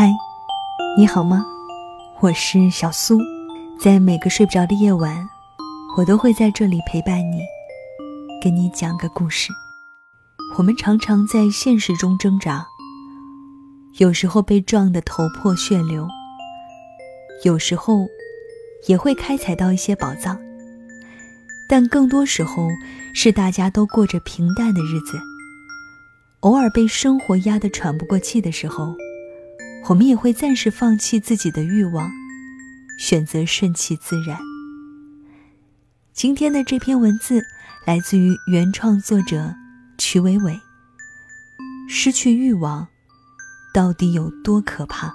嗨，你好吗？我是小苏，在每个睡不着的夜晚，我都会在这里陪伴你，给你讲个故事。我们常常在现实中挣扎，有时候被撞得头破血流，有时候也会开采到一些宝藏，但更多时候是大家都过着平淡的日子。偶尔被生活压得喘不过气的时候，我们也会暂时放弃自己的欲望，选择顺其自然。今天的这篇文字来自于原创作者曲伟伟。失去欲望到底有多可怕？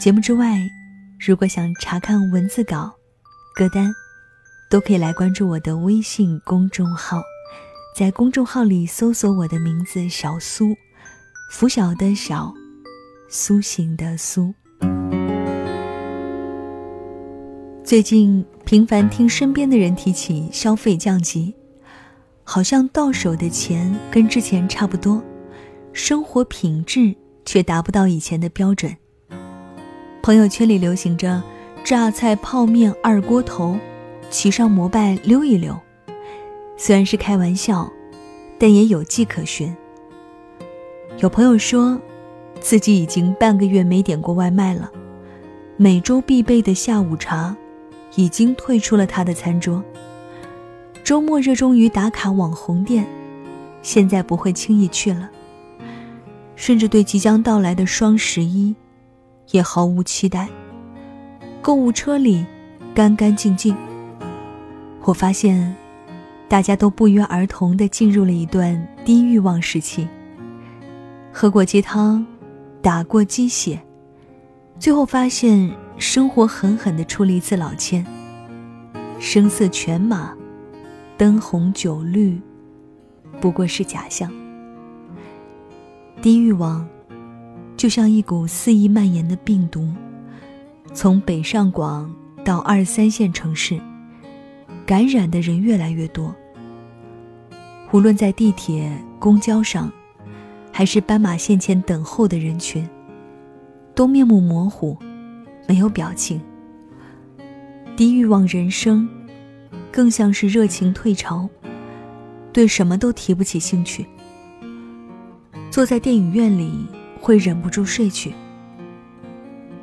节目之外，如果想查看文字稿、歌单，都可以来关注我的微信公众号。在公众号里搜索我的名字“小苏”，拂晓的小，苏醒的苏。最近频繁听身边的人提起消费降级，好像到手的钱跟之前差不多，生活品质却达不到以前的标准。朋友圈里流行着榨菜泡面二锅头，骑上摩拜溜一溜。虽然是开玩笑，但也有迹可循。有朋友说，自己已经半个月没点过外卖了，每周必备的下午茶，已经退出了他的餐桌。周末热衷于打卡网红店，现在不会轻易去了，甚至对即将到来的双十一，也毫无期待。购物车里，干干净净。我发现。大家都不约而同地进入了一段低欲望时期。喝过鸡汤，打过鸡血，最后发现生活狠狠地出了一次老千。声色犬马，灯红酒绿，不过是假象。低欲望，就像一股肆意蔓延的病毒，从北上广到二三线城市，感染的人越来越多。无论在地铁、公交上，还是斑马线前等候的人群，都面目模糊，没有表情。低欲望人生，更像是热情退潮，对什么都提不起兴趣。坐在电影院里会忍不住睡去，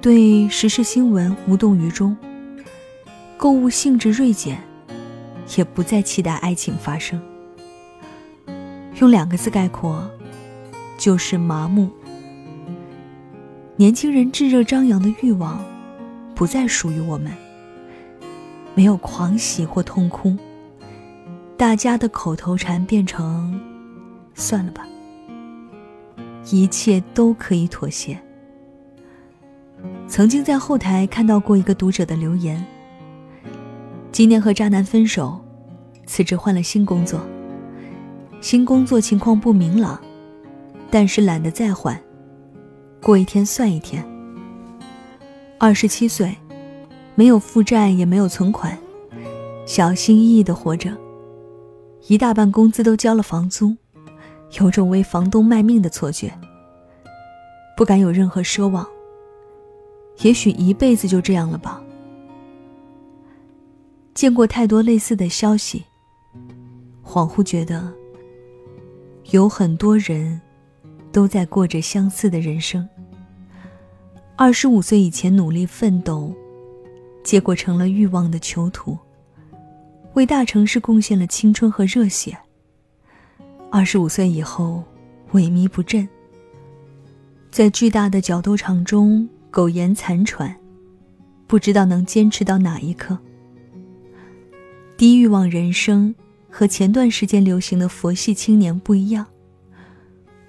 对时事新闻无动于衷，购物兴致锐减，也不再期待爱情发生。用两个字概括，就是麻木。年轻人炙热张扬的欲望，不再属于我们。没有狂喜或痛哭，大家的口头禅变成“算了吧”，一切都可以妥协。曾经在后台看到过一个读者的留言：今年和渣男分手，辞职换了新工作。新工作情况不明朗，但是懒得再换，过一天算一天。二十七岁，没有负债也没有存款，小心翼翼的活着，一大半工资都交了房租，有种为房东卖命的错觉。不敢有任何奢望，也许一辈子就这样了吧。见过太多类似的消息，恍惚觉得。有很多人，都在过着相似的人生。二十五岁以前努力奋斗，结果成了欲望的囚徒，为大城市贡献了青春和热血。二十五岁以后，萎靡不振，在巨大的角斗场中苟延残喘，不知道能坚持到哪一刻。低欲望人生。和前段时间流行的佛系青年不一样，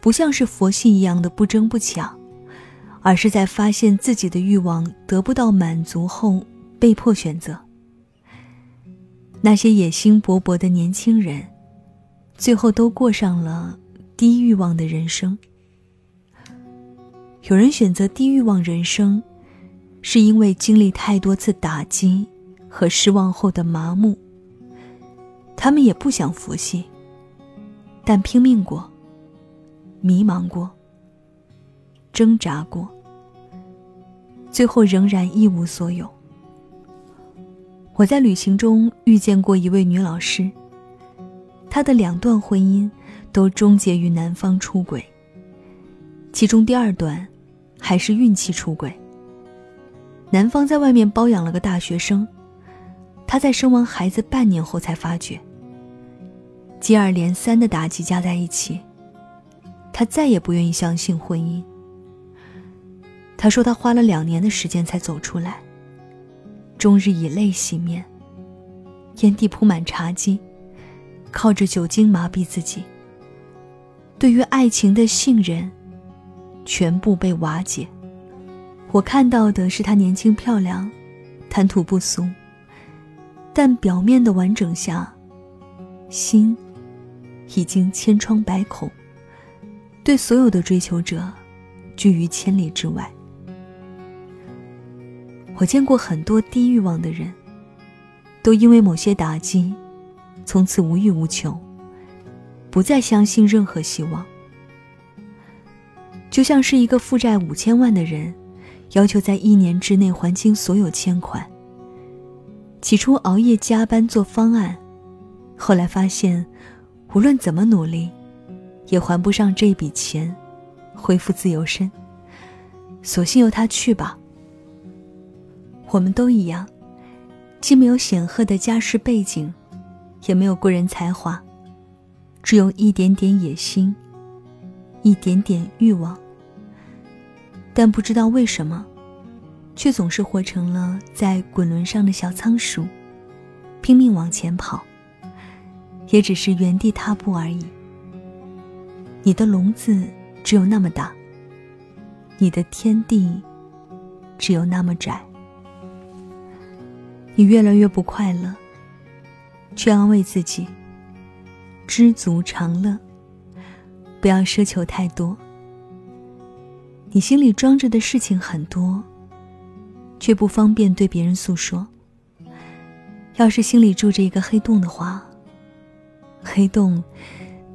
不像是佛系一样的不争不抢，而是在发现自己的欲望得不到满足后被迫选择。那些野心勃勃的年轻人，最后都过上了低欲望的人生。有人选择低欲望人生，是因为经历太多次打击和失望后的麻木。他们也不想佛系，但拼命过，迷茫过，挣扎过，最后仍然一无所有。我在旅行中遇见过一位女老师，她的两段婚姻都终结于男方出轨，其中第二段还是孕期出轨。男方在外面包养了个大学生，她在生完孩子半年后才发觉。接二连三的打击加在一起，他再也不愿意相信婚姻。他说他花了两年的时间才走出来。终日以泪洗面，烟蒂铺满茶几，靠着酒精麻痹自己。对于爱情的信任，全部被瓦解。我看到的是她年轻漂亮，谈吐不俗，但表面的完整下，心已经千疮百孔，对所有的追求者拒于千里之外。我见过很多低欲望的人，都因为某些打击，从此无欲无求，不再相信任何希望。就像是一个负债五千万的人，要求在一年之内还清所有欠款。起初熬夜加班做方案，后来发现，无论怎么努力，也还不上这笔钱，恢复自由身。索性由他去吧。我们都一样，既没有显赫的家世背景，也没有过人才华，只有一点点野心，一点点欲望。但不知道为什么，却总是活成了在滚轮上的小仓鼠，拼命往前跑，也只是原地踏步而已。你的笼子只有那么大，你的天地只有那么窄。你越来越不快乐，却安慰自己：知足常乐，不要奢求太多。你心里装着的事情很多，却不方便对别人诉说。要是心里住着一个黑洞的话，黑洞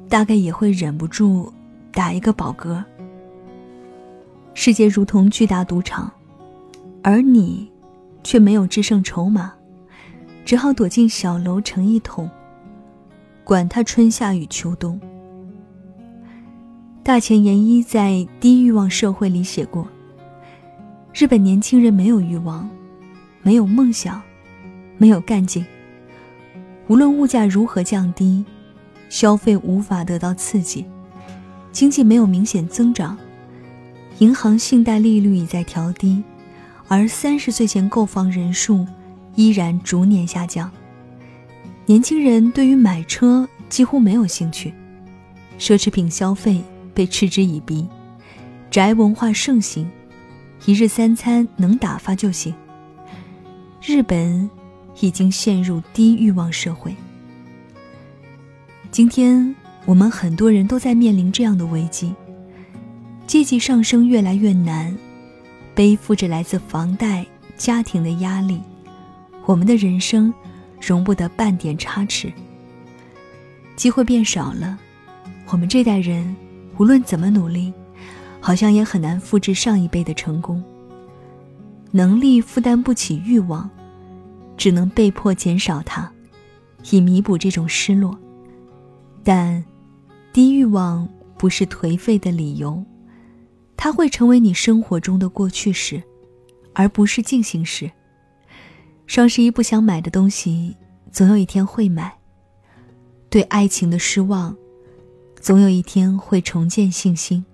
大概也会忍不住打一个饱嗝。世界如同巨大赌场，而你。却没有制胜筹码，只好躲进小楼成一统，管他春夏与秋冬。大前研一在《低欲望社会》里写过：日本年轻人没有欲望，没有梦想，没有干劲。无论物价如何降低，消费无法得到刺激，经济没有明显增长，银行信贷利率已在调低。而三十岁前购房人数依然逐年下降，年轻人对于买车几乎没有兴趣，奢侈品消费被嗤之以鼻，宅文化盛行，一日三餐能打发就行。日本已经陷入低欲望社会。今天我们很多人都在面临这样的危机，阶级上升越来越难。背负着来自房贷、家庭的压力，我们的人生容不得半点差池。机会变少了，我们这代人无论怎么努力，好像也很难复制上一辈的成功。能力负担不起欲望，只能被迫减少它，以弥补这种失落。但低欲望不是颓废的理由。它会成为你生活中的过去式，而不是进行时。双十一不想买的东西，总有一天会买；对爱情的失望，总有一天会重建信心。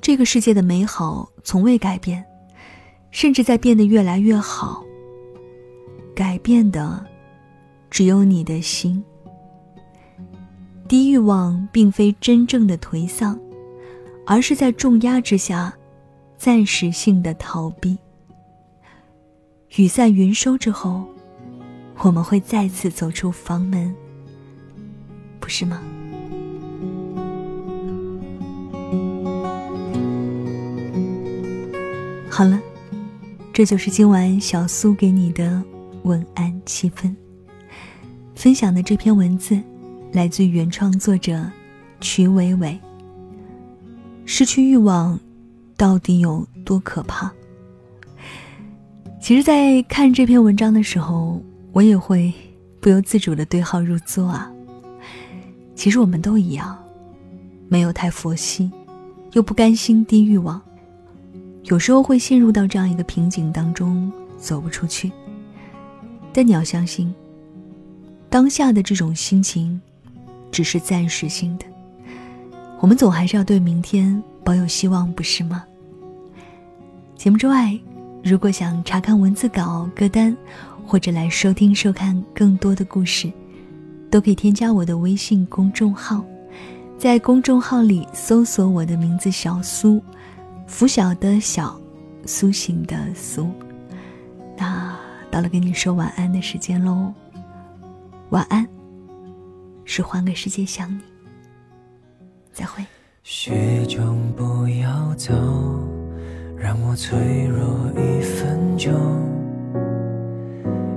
这个世界的美好从未改变，甚至在变得越来越好。改变的，只有你的心。低欲望并非真正的颓丧。而是在重压之下，暂时性的逃避。雨散云收之后，我们会再次走出房门，不是吗？好了，这就是今晚小苏给你的晚安七分。分享的这篇文字，来自原创作者曲伟伟。失去欲望，到底有多可怕？其实，在看这篇文章的时候，我也会不由自主的对号入座啊。其实我们都一样，没有太佛系，又不甘心低欲望，有时候会陷入到这样一个瓶颈当中，走不出去。但你要相信，当下的这种心情，只是暂时性的。我们总还是要对明天保有希望，不是吗？节目之外。如果想查看文字稿、歌单，或者来收听、收看更多的故事，都可以添加我的微信公众号，在公众号里搜索我的名字“小苏”，拂晓的小，苏醒的苏。那到了跟你说晚安的时间喽，晚安，是换个世界想你，再会。雪中不要走。让我脆弱一分钟，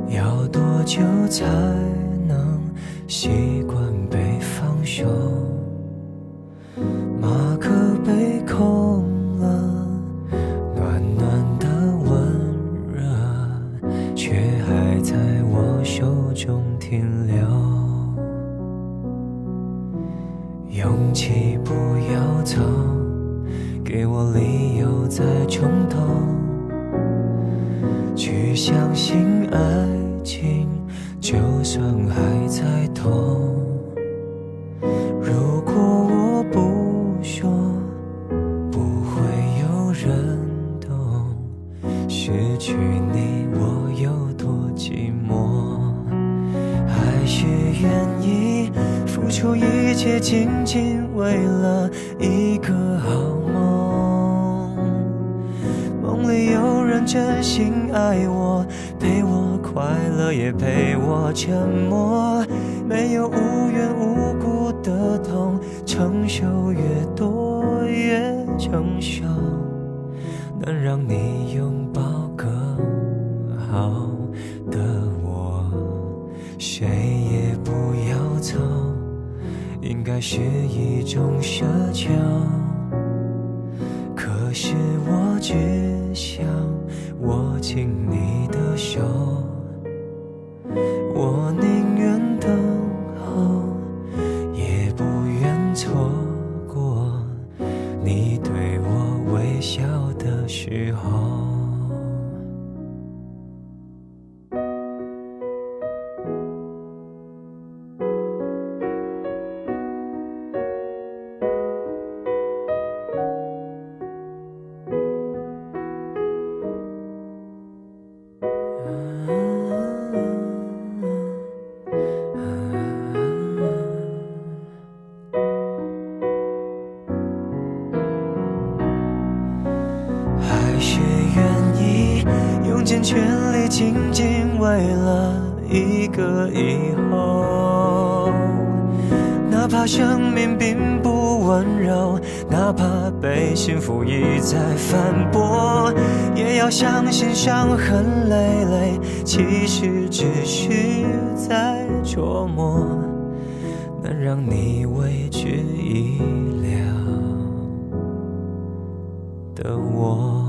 要多久才能习惯被放手？马克杯空给我理由再冲动，去相信爱情，就算还在痛。如果我不说，不会有人懂，失去你我有多寂寞，还是愿意付出一切，仅仅为了一个好梦。梦里有人真心爱我，陪我快乐，也陪我沉默。没有无缘无故的痛，承受越多越成熟。能让你拥抱更好的我，谁也不要走，应该是一种奢求。可是握紧你的手，尽全力，仅仅为了一个以后。哪怕生命并不温柔，哪怕被幸福一再反驳，也要相信伤痕累累，其实只是在琢磨，能让你为之一了的我。